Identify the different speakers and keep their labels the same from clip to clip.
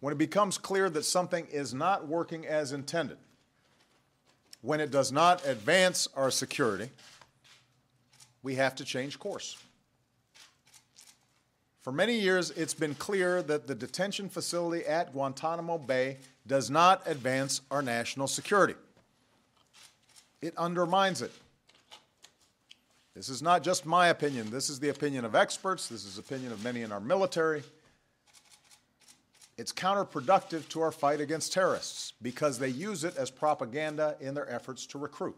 Speaker 1: when it becomes clear that something is not working as intended, when it does not advance our security, we have to change course. For many years, it's been clear that the detention facility at Guantanamo Bay does not advance our national security. It undermines it. This is not just my opinion. This is the opinion of experts. This is the opinion of many in our military. It's counterproductive to our fight against terrorists because they use it as propaganda in their efforts to recruit.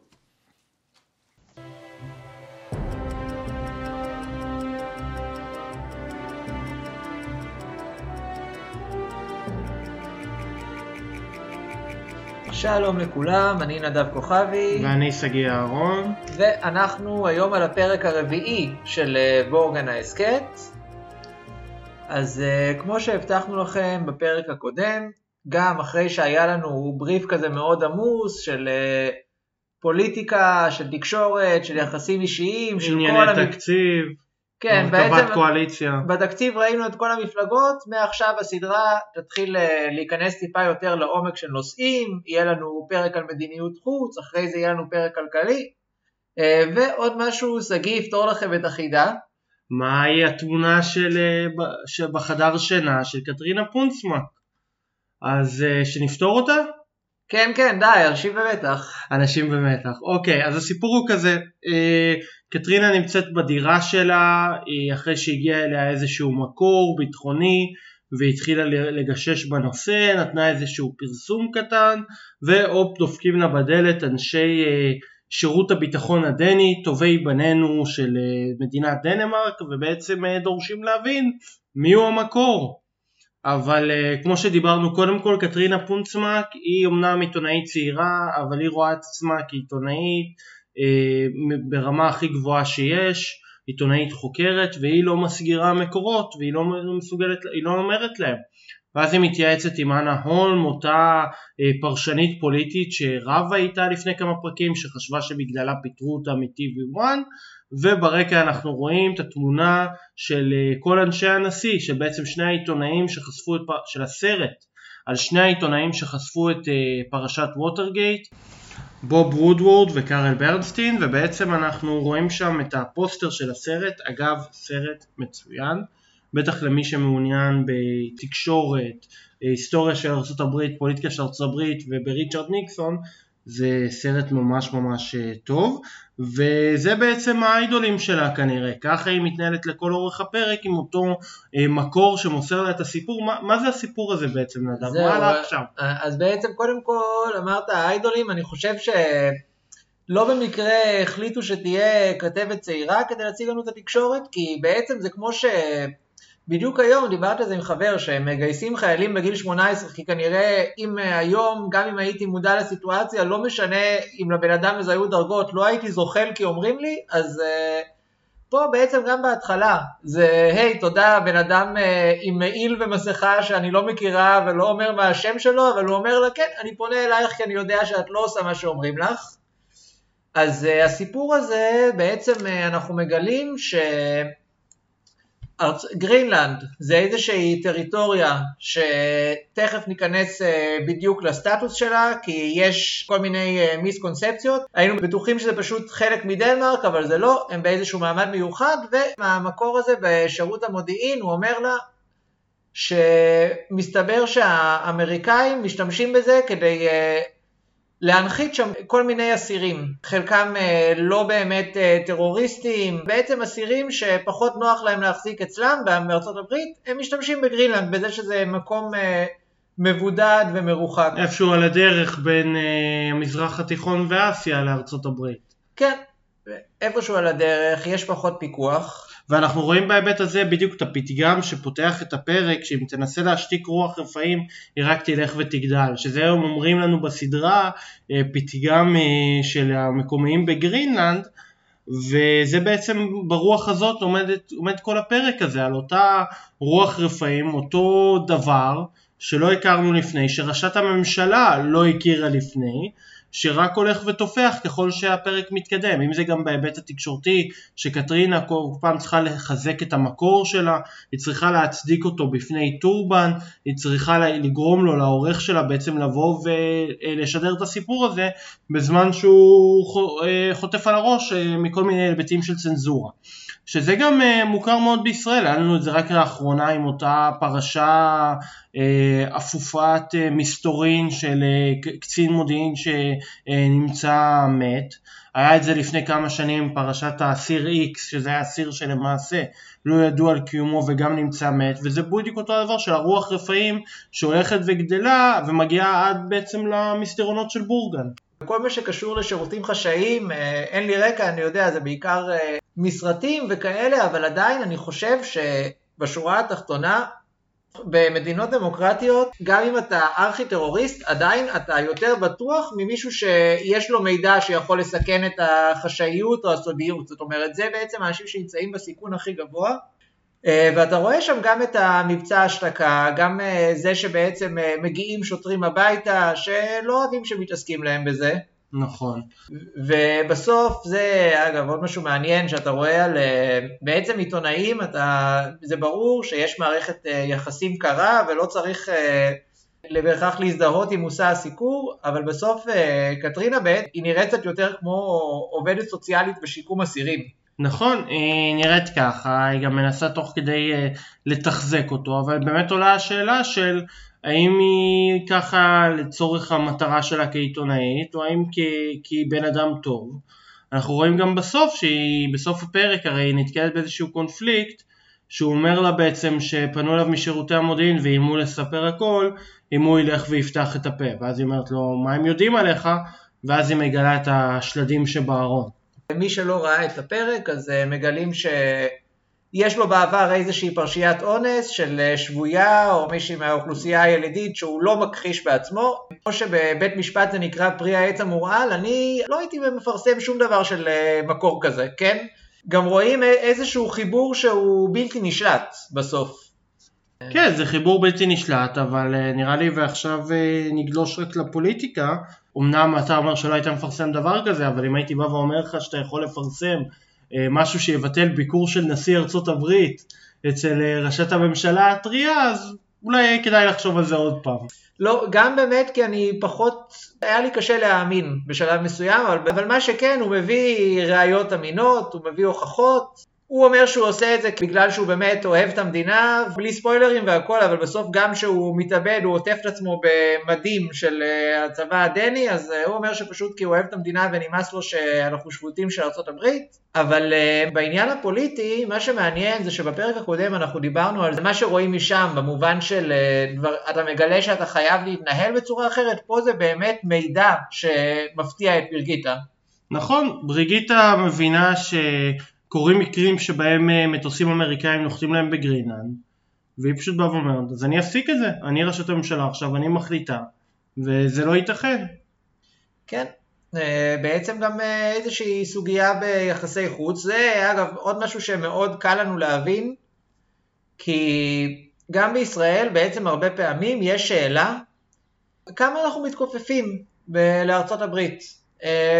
Speaker 2: שלום לכולם, אני נדב כוכבי,
Speaker 3: ואני שגיא אהרון.
Speaker 2: ואנחנו היום על הפרק הרביעי של בורגן ההסכת. אז uh, כמו שהבטחנו לכם בפרק הקודם, גם אחרי שהיה לנו בריף כזה מאוד עמוס של uh, פוליטיקה, של תקשורת, של יחסים אישיים, של כל...
Speaker 3: ענייני תקציב.
Speaker 2: כן,
Speaker 3: בעצם קואליציה.
Speaker 2: בתקציב ראינו את כל המפלגות, מעכשיו הסדרה תתחיל אה, להיכנס טיפה יותר לעומק של נושאים, יהיה לנו פרק על מדיניות חוץ, אחרי זה יהיה לנו פרק כלכלי, אה, ועוד משהו, שגיא יפתור לכם את החידה.
Speaker 3: מהי התמונה של, אה, שבחדר שינה של קטרינה פונצמק? אז שנפתור אותה?
Speaker 2: כן, כן, די, אנשים במתח.
Speaker 3: אנשים במתח. אוקיי, אז הסיפור הוא כזה, אה, קטרינה נמצאת בדירה שלה, היא אחרי שהגיע אליה איזשהו מקור ביטחוני, והתחילה לגשש בנושא, נתנה איזשהו פרסום קטן, והופ דופקים לה בדלת אנשי אה, שירות הביטחון הדני, טובי בנינו של אה, מדינת דנמרק, ובעצם אה, דורשים להבין מיהו המקור. אבל uh, כמו שדיברנו קודם כל קטרינה פונצמק היא אמנם עיתונאית צעירה אבל היא רואה את עצמה כעיתונאית ברמה הכי גבוהה שיש עיתונאית חוקרת והיא לא מסגירה מקורות והיא לא מסוגלת, לא אומרת להם ואז היא מתייעצת עם אנה הולם אותה אה, פרשנית פוליטית שרבה איתה לפני כמה פרקים שחשבה שבגללה פיטרו אותה מ-TV1 וברקע אנחנו רואים את התמונה של אה, כל אנשי הנשיא, של בעצם שני העיתונאים שחשפו את, של הסרט, על שני העיתונאים שחשפו את אה, פרשת ווטרגייט, בוב וודוורד וקארל ברנסטין, ובעצם אנחנו רואים שם את הפוסטר של הסרט, אגב סרט מצוין, בטח למי שמעוניין בתקשורת, היסטוריה של ארה"ב, פוליטיקה של ארה"ב ובריצ'רד ניקסון, זה סרט ממש ממש אה, טוב וזה בעצם האיידולים שלה כנראה ככה היא מתנהלת לכל אורך הפרק עם אותו אה, מקור שמוסר לה את הסיפור מה, מה זה הסיפור הזה בעצם נדב? מה עלה עכשיו?
Speaker 2: אה, אז בעצם קודם כל אמרת האיידולים אני חושב ש... לא במקרה החליטו שתהיה כתבת צעירה כדי להציג לנו את התקשורת, כי בעצם זה כמו ש... בדיוק היום דיברתי על זה עם חבר שהם מגייסים חיילים בגיל 18 כי כנראה אם אה, היום גם אם הייתי מודע לסיטואציה לא משנה אם לבן אדם הזה היו דרגות לא הייתי זוחל כי אומרים לי אז uh, פה בעצם גם בהתחלה זה היי hey, תודה בן אדם uh, עם מעיל ומסכה שאני לא מכירה ולא אומר מה השם שלו אבל הוא אומר לה כן אני פונה אלייך כי אני יודע שאת לא עושה מה שאומרים לך אז uh, הסיפור הזה בעצם uh, אנחנו מגלים ש... ארצ... גרינלנד זה איזושהי טריטוריה שתכף ניכנס אה, בדיוק לסטטוס שלה כי יש כל מיני אה, מיסקונספציות. היינו בטוחים שזה פשוט חלק מדנמרק אבל זה לא, הם באיזשהו מעמד מיוחד והמקור הזה בשירות המודיעין הוא אומר לה שמסתבר שהאמריקאים משתמשים בזה כדי אה, להנחית שם כל מיני אסירים, חלקם אה, לא באמת אה, טרוריסטים, בעצם אסירים שפחות נוח להם להחזיק אצלם בארצות הברית, הם משתמשים בגרינלנד בזה שזה מקום אה, מבודד ומרוחק.
Speaker 3: איפשהו על הדרך בין המזרח התיכון ואסיה לארצות הברית.
Speaker 2: כן, איפשהו על הדרך, יש פחות פיקוח.
Speaker 3: ואנחנו רואים בהיבט הזה בדיוק את הפתגם שפותח את הפרק שאם תנסה להשתיק רוח רפאים היא רק תלך ותגדל. שזה היום אומרים לנו בסדרה אה, פתגם אה, של המקומיים בגרינלנד וזה בעצם ברוח הזאת עומד, עומד כל הפרק הזה על אותה רוח רפאים אותו דבר שלא הכרנו לפני שראשת הממשלה לא הכירה לפני שרק הולך ותופח ככל שהפרק מתקדם, אם זה גם בהיבט התקשורתי, שקטרינה כל פעם צריכה לחזק את המקור שלה, היא צריכה להצדיק אותו בפני טורבן, היא צריכה לגרום לו, לעורך שלה בעצם לבוא ולשדר את הסיפור הזה בזמן שהוא אה, חוטף על הראש אה, מכל מיני היבטים של צנזורה. שזה גם uh, מוכר מאוד בישראל, היה לנו את זה רק לאחרונה עם אותה פרשה uh, אפופת uh, מסתורין של uh, קצין מודיעין שנמצא מת, היה את זה לפני כמה שנים פרשת האסיר X, שזה היה אסיר שלמעשה לא ידוע על קיומו וגם נמצא מת, וזה בדיוק אותו הדבר של הרוח רפאים שהולכת וגדלה ומגיעה עד בעצם למסדרונות של בורגן.
Speaker 2: כל מה שקשור לשירותים חשאיים, אין לי רקע, אני יודע, זה בעיקר מסרטים וכאלה, אבל עדיין אני חושב שבשורה התחתונה, במדינות דמוקרטיות, גם אם אתה ארכי טרוריסט, עדיין אתה יותר בטוח ממישהו שיש לו מידע שיכול לסכן את החשאיות או הסודיות. זאת אומרת, זה בעצם האנשים שנמצאים בסיכון הכי גבוה. אה, ואתה רואה שם גם את המבצע השתקה, גם אה, זה שבעצם אה, מגיעים שוטרים הביתה, שלא אוהבים שמתעסקים להם בזה.
Speaker 3: נכון.
Speaker 2: ובסוף זה, אגב, עוד משהו מעניין שאתה רואה על בעצם עיתונאים, אתה, זה ברור שיש מערכת אה, יחסים קרה ולא צריך אה, בהכרח להזדהות עם מושא הסיקור, אבל בסוף אה, קטרינה בעת היא נראית קצת יותר כמו עובדת סוציאלית בשיקום אסירים.
Speaker 3: נכון, היא נראית ככה, היא גם מנסה תוך כדי לתחזק אותו, אבל באמת עולה השאלה של האם היא ככה לצורך המטרה שלה כעיתונאית, או האם כבן בן אדם טוב. אנחנו רואים גם בסוף שהיא, בסוף הפרק הרי היא נתקלת באיזשהו קונפליקט, שהוא אומר לה בעצם שפנו אליו משירותי המודיעין ואיימו לספר הכל, אם הוא ילך ויפתח את הפה. ואז היא אומרת לו, מה הם יודעים עליך? ואז היא מגלה את השלדים שבארון.
Speaker 2: מי שלא ראה את הפרק, אז אה, מגלים ש... יש לו בעבר איזושהי פרשיית אונס של אה, שבויה או מישהי מהאוכלוסייה הילידית שהוא לא מכחיש בעצמו. כמו שבבית משפט זה נקרא פרי העץ המורעל, אני לא הייתי מפרסם שום דבר של אה, מקור כזה, כן? גם רואים איזשהו חיבור שהוא בלתי נשלט בסוף.
Speaker 3: כן, זה חיבור בלתי נשלט, אבל אה, נראה לי ועכשיו נגלוש רק לפוליטיקה. אמנם אתה אומר שלא היית מפרסם דבר כזה, אבל אם הייתי בא ואומר לך שאתה יכול לפרסם משהו שיבטל ביקור של נשיא ארצות הברית אצל אה, ראשת הממשלה הטריה, אז אולי כדאי לחשוב על זה עוד פעם.
Speaker 2: לא, גם באמת כי אני פחות, היה לי קשה להאמין בשלב מסוים, אבל, אבל מה שכן, הוא מביא ראיות אמינות, הוא מביא הוכחות, הוא אומר שהוא עושה את זה בגלל שהוא באמת אוהב את המדינה, בלי ספוילרים והכל, אבל בסוף גם כשהוא מתאבד הוא עוטף את עצמו במדים של אה, הצבא הדני, אז אה, הוא אומר שפשוט כי הוא אוהב את המדינה ונמאס לו שאנחנו שבותים של ארה"ב. אבל uh, בעניין הפוליטי, מה שמעניין זה שבפרק הקודם אנחנו דיברנו על זה, מה שרואים משם, במובן של uh, דבר, אתה מגלה שאתה חייב להתנהל בצורה אחרת, פה זה באמת מידע שמפתיע את בריגיטה.
Speaker 3: נכון, בריגיטה מבינה ש... קורים מקרים שבהם אה, מטוסים אמריקאים נוחתים להם בגרינלנד והיא פשוט באה ואומרת אז אני אפסיק את זה, אני ראשת הממשלה עכשיו, אני מחליטה וזה לא ייתכן.
Speaker 2: כן, אה, בעצם גם אה, איזושהי סוגיה ביחסי חוץ, זה אגב עוד משהו שמאוד קל לנו להבין כי גם בישראל בעצם הרבה פעמים יש שאלה כמה אנחנו מתכופפים לארצות הברית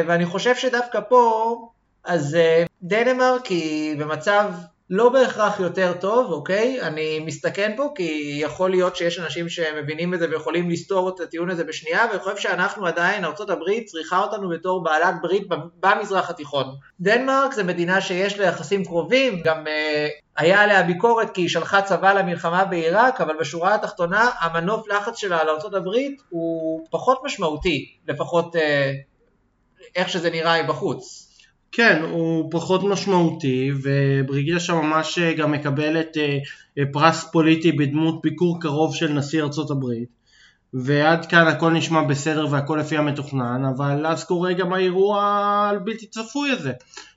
Speaker 2: ואני חושב שדווקא פה אז דנמרק היא במצב לא בהכרח יותר טוב, אוקיי? אני מסתכן פה כי יכול להיות שיש אנשים שמבינים את זה ויכולים לסתור את הטיעון הזה בשנייה, ואני חושב שאנחנו עדיין, ארה"ב צריכה אותנו בתור בעלת ברית במזרח התיכון. דנמרק זה מדינה שיש לה יחסים קרובים, גם אה, היה עליה ביקורת כי היא שלחה צבא למלחמה בעיראק, אבל בשורה התחתונה המנוף לחץ שלה על ארה"ב הוא פחות משמעותי, לפחות אה, איך שזה נראה מבחוץ.
Speaker 3: כן, הוא פחות משמעותי, ובריגידה שם ממש אה, גם מקבלת אה, אה, פרס פוליטי בדמות ביקור קרוב של נשיא ארצות הברית. ועד כאן הכל נשמע בסדר והכל לפי המתוכנן, אבל אז קורה גם האירוע הבלתי צפוי הזה.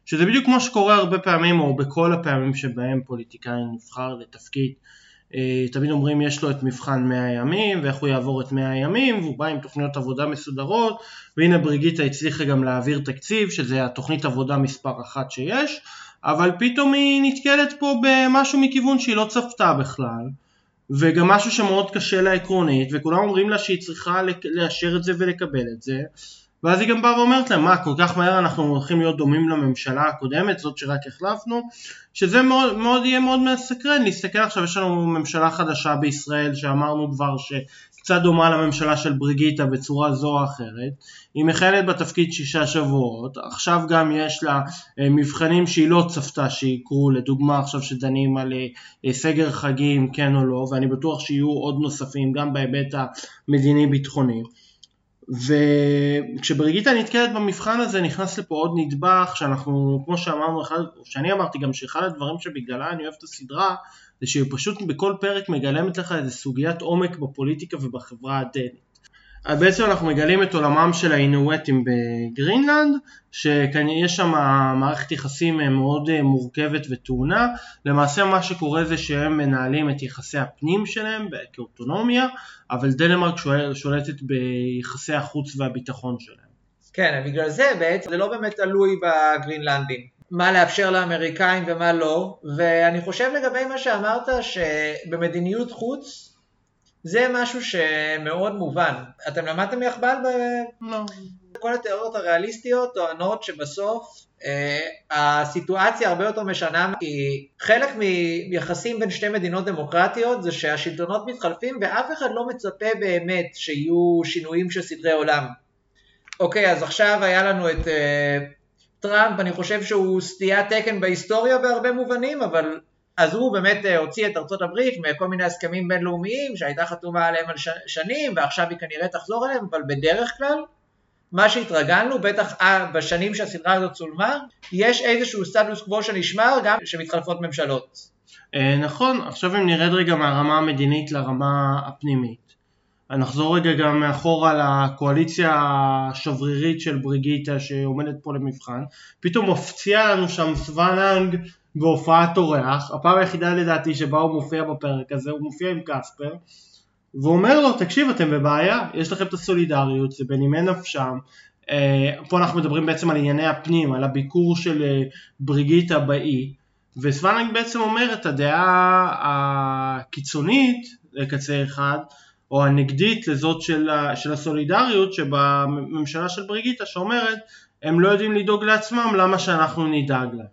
Speaker 3: שזה בדיוק כמו שקורה הרבה פעמים, או בכל הפעמים שבהם פוליטיקאי נבחר לתפקיד תמיד אומרים יש לו את מבחן 100 ימים ואיך הוא יעבור את 100 הימים והוא בא עם תוכניות עבודה מסודרות. והנה בריגיטה הצליחה גם להעביר תקציב שזה התוכנית עבודה מספר אחת שיש אבל פתאום היא נתקלת פה במשהו מכיוון שהיא לא צפתה בכלל. וגם משהו שמאוד קשה לה עקרונית וכולם אומרים לה שהיא צריכה לאשר את זה ולקבל את זה ואז היא גם באה ואומרת להם, מה, כל כך מהר אנחנו הולכים להיות דומים לממשלה הקודמת, זאת שרק החלפנו, שזה מאוד, מאוד יהיה מאוד מסקרן. להסתכל עכשיו, יש לנו ממשלה חדשה בישראל שאמרנו כבר שקצת דומה לממשלה של בריגיטה בצורה זו או אחרת, היא מכהנת בתפקיד שישה שבועות, עכשיו גם יש לה אה, מבחנים שהיא לא צפתה שיקרו, לדוגמה עכשיו שדנים על אה, סגר חגים כן או לא, ואני בטוח שיהיו עוד נוספים גם בהיבט המדיני ביטחוני. וכשבריגיטה נתקלת במבחן הזה נכנס לפה עוד נדבך שאנחנו כמו שאמרנו, אחד, שאני אמרתי גם שאחד הדברים שבגללה אני אוהב את הסדרה זה שהיא פשוט בכל פרק מגלמת לך איזה סוגיית עומק בפוליטיקה ובחברה הדנית בעצם אנחנו מגלים את עולמם של האינואטים בגרינלנד, שיש שם מערכת יחסים מאוד מורכבת וטעונה, למעשה מה שקורה זה שהם מנהלים את יחסי הפנים שלהם כאוטונומיה, אבל דנמרק שולטת ביחסי החוץ והביטחון שלהם.
Speaker 2: כן, בגלל זה בעצם זה לא באמת תלוי בגרינלנדים. מה לאפשר לאמריקאים ומה לא, ואני חושב לגבי מה שאמרת שבמדיניות חוץ זה משהו שמאוד מובן. אתם למדתם יחבל ב...
Speaker 3: לא.
Speaker 2: כל התיאוריות הריאליסטיות טוענות שבסוף אה, הסיטואציה הרבה יותר משנה כי חלק מיחסים בין שתי מדינות דמוקרטיות זה שהשלטונות מתחלפים ואף אחד לא מצפה באמת שיהיו שינויים של סדרי עולם. אוקיי, אז עכשיו היה לנו את אה, טראמפ, אני חושב שהוא סטיית תקן בהיסטוריה בהרבה מובנים, אבל אז הוא באמת אה, הוציא את ארצות הברית מכל מיני הסכמים בינלאומיים שהייתה חתומה עליהם על שנים ועכשיו היא כנראה תחזור אליהם, אבל בדרך כלל מה שהתרגלנו, בטח אה, בשנים שהסדרה הזאת צולמה, יש איזשהו סטטוס קוו שנשמר גם כשמתחלפות ממשלות.
Speaker 3: אה, נכון, עכשיו אם נרד רגע מהרמה המדינית לרמה הפנימית. נחזור רגע גם מאחורה לקואליציה השברירית של בריגיטה שעומדת פה למבחן, פתאום מפציע לנו שם סוואננג בהופעת אורח, הפעם היחידה לדעתי שבה הוא מופיע בפרק הזה, הוא מופיע עם קספר, ואומר לו, תקשיב, אתם בבעיה, יש לכם את הסולידריות, זה בנימי נפשם, אה, פה אנחנו מדברים בעצם על ענייני הפנים, על הביקור של אה, בריגיטה באי, וסוונג בעצם אומר את הדעה הקיצונית לקצה אחד, או הנגדית לזאת של, של הסולידריות שבממשלה של בריגיטה שאומרת הם לא יודעים לדאוג לעצמם למה שאנחנו נדאג להם.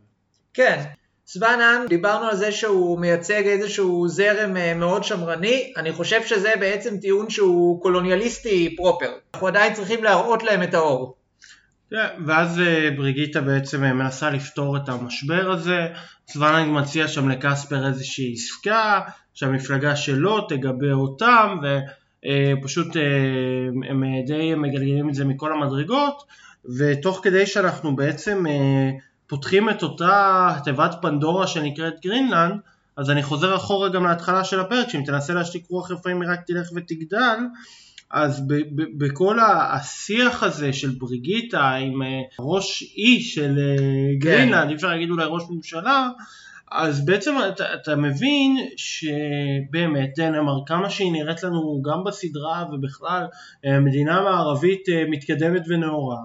Speaker 2: כן, סוואנן, דיברנו על זה שהוא מייצג איזשהו זרם אה, מאוד שמרני, אני חושב שזה בעצם טיעון שהוא קולוניאליסטי פרופר. אנחנו עדיין צריכים להראות להם את האור.
Speaker 3: כן, ואז אה, בריגיטה בעצם אה, מנסה לפתור את המשבר הזה, סוואננג מציע שם לקספר איזושהי עסקה, שהמפלגה שלו תגבה אותם, ופשוט הם די מגלגלים את זה מכל המדרגות, ותוך כדי שאנחנו בעצם פותחים את אותה תיבת פנדורה שנקראת גרינלנד, אז אני חוזר אחורה גם להתחלה של הפרק, שאם תנסה להשתיק רוח רפאים היא רק תלך ותגדל, אז בכל השיח הזה של בריגיטה עם אה, ראש אי של אה, כן. גרינלנד, אי אפשר להגיד אולי ראש ממשלה, אז בעצם אתה, אתה מבין שבאמת דנמרק כמה שהיא נראית לנו גם בסדרה ובכלל אה, מדינה מערבית מתקדמת ונאורה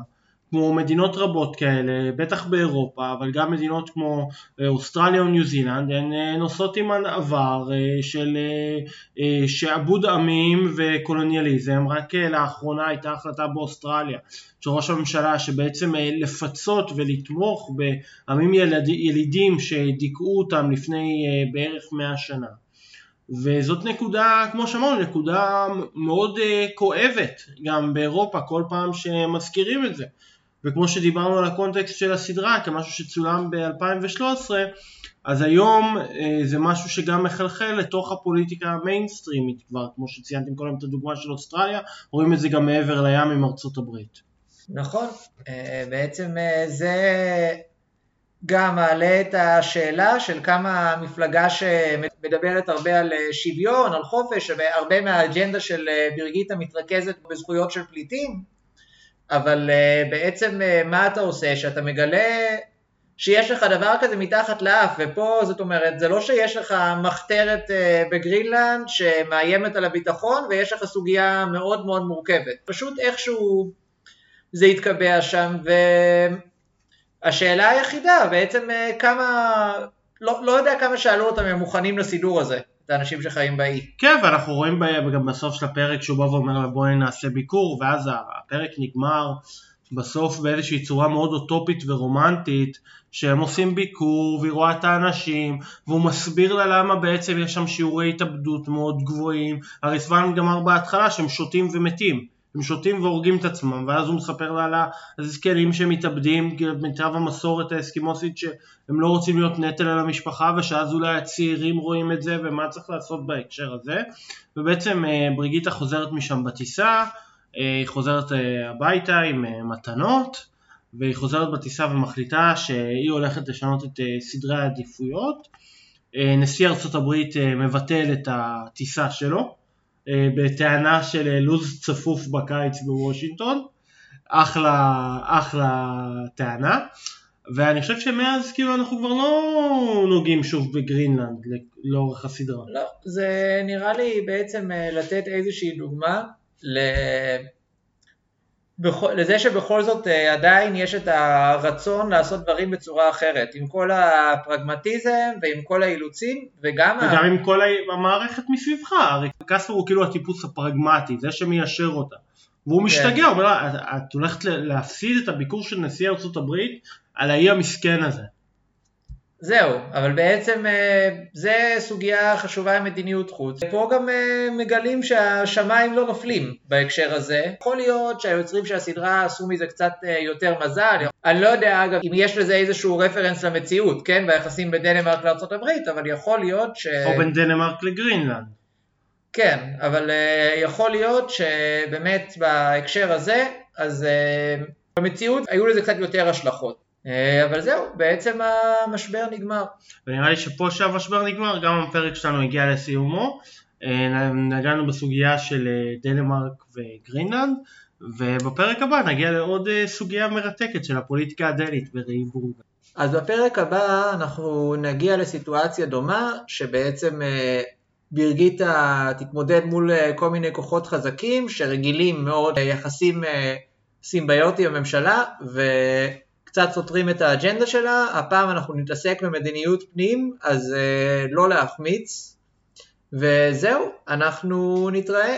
Speaker 3: כמו מדינות רבות כאלה, בטח באירופה, אבל גם מדינות כמו אה, אוסטרליה או ניו זילנד, הן אה, נושאות עימן עבר אה, של שעבוד עמים וקולוניאליזם, רק לאחרונה הייתה החלטה באוסטרליה של ראש הממשלה שבעצם לפצות ולתמוך בעמים ילד, ילידים שדיכאו אותם לפני בערך מאה שנה. וזאת נקודה, כמו שאמרנו, נקודה מאוד כואבת גם באירופה כל פעם שמזכירים את זה. וכמו שדיברנו על הקונטקסט של הסדרה כמשהו שצולם ב-2013 אז היום אה, זה משהו שגם מחלחל לתוך הפוליטיקה המיינסטרימית כבר כמו שציינתם קודם את הדוגמה של אוסטרליה רואים את זה גם מעבר לים עם ארצות הברית.
Speaker 2: נכון, אה, בעצם אה, זה גם מעלה את השאלה של כמה המפלגה שמדברת הרבה על שוויון, על חופש, והרבה מהאג'נדה של ברגית מתרכזת בזכויות של פליטים, אבל uh, בעצם uh, מה אתה עושה? שאתה מגלה שיש לך דבר כזה מתחת לאף, ופה זאת אומרת, זה לא שיש לך מחתרת uh, בגרינלנד שמאיימת על הביטחון ויש לך סוגיה מאוד מאוד מורכבת. פשוט איכשהו זה התקבע שם, והשאלה היחידה בעצם uh, כמה, לא, לא יודע כמה שאלו אותם הם מוכנים לסידור הזה. את האנשים שחיים באי.
Speaker 3: כן, ואנחנו רואים גם בסוף של הפרק שהוא בא ואומר בואי נעשה ביקור, ואז הפרק נגמר בסוף באיזושהי צורה מאוד אוטופית ורומנטית, שהם עושים ביקור והיא רואה את האנשים, והוא מסביר לה למה בעצם יש שם שיעורי התאבדות מאוד גבוהים, הרי סבן גמר בהתחלה שהם שותים ומתים. הם שותים והורגים את עצמם, ואז הוא מספר לה על הזקנים שמתאבדים, במיטב המסורת האסקימוסית שהם לא רוצים להיות נטל על המשפחה, ושאז אולי הצעירים רואים את זה, ומה צריך לעשות בהקשר הזה. ובעצם אה, בריגיטה חוזרת משם בטיסה, אה, היא חוזרת אה, הביתה עם מתנות, והיא חוזרת בטיסה ומחליטה שהיא הולכת לשנות את סדרי העדיפויות. נשיא ארצות הברית מבטל את הטיסה שלו, בטענה של אה, לו"ז צפוף בקיץ בוושינגטון, אחלה, אחלה טענה, ואני חושב שמאז כאילו אנחנו כבר לא נוגעים שוב בגרינלנד לאורך הסדרה.
Speaker 2: לא, זה נראה לי בעצם אה, לתת איזושהי דוגמה ל... לזה שבכל זאת אה, עדיין יש את הרצון לעשות דברים בצורה אחרת, עם כל הפרגמטיזם ועם כל האילוצים וגם...
Speaker 3: וגם ה... עם כל המערכת מסביבך, הרי קספר הוא כאילו הטיפוס הפרגמטי, זה שמיישר אותה. והוא כן. משתגע, הוא אומר לה, את הולכת להפסיד את הביקור של נשיא הברית על האי המסכן הזה.
Speaker 2: זהו, אבל בעצם אה, זה סוגיה חשובה עם מדיניות חוץ. פה גם אה, מגלים שהשמיים לא נופלים בהקשר הזה. יכול להיות שהיוצרים של הסדרה עשו מזה קצת אה, יותר מזל. אני לא יודע אגב אם יש לזה איזשהו רפרנס למציאות, כן? ביחסים בין דנמרק לארה"ב, אבל יכול להיות ש...
Speaker 3: או בין דנמרק לגרינלנד.
Speaker 2: כן, אבל יכול להיות שבאמת בהקשר הזה, אז במציאות היו לזה קצת יותר השלכות. אה, אבל זהו, בעצם המשבר נגמר.
Speaker 3: ונראה לי שפה שהמשבר נגמר, גם הפרק שלנו הגיע לסיומו. אה, נגענו בסוגיה של אה, דנמרק וגרינלנד, ובפרק הבא נגיע לעוד סוגיה מרתקת של הפוליטיקה הדנית בריבורג.
Speaker 2: אז בפרק הבא אנחנו נגיע לסיטואציה דומה, שבעצם ברגית תתמודד מול כל מיני כוחות חזקים שרגילים מאוד ליחסים סימביוטיים בממשלה, ו... קצת סותרים את האג'נדה שלה, הפעם אנחנו נתעסק במדיניות פנים, אז uh, לא להחמיץ, וזהו, אנחנו נתראה.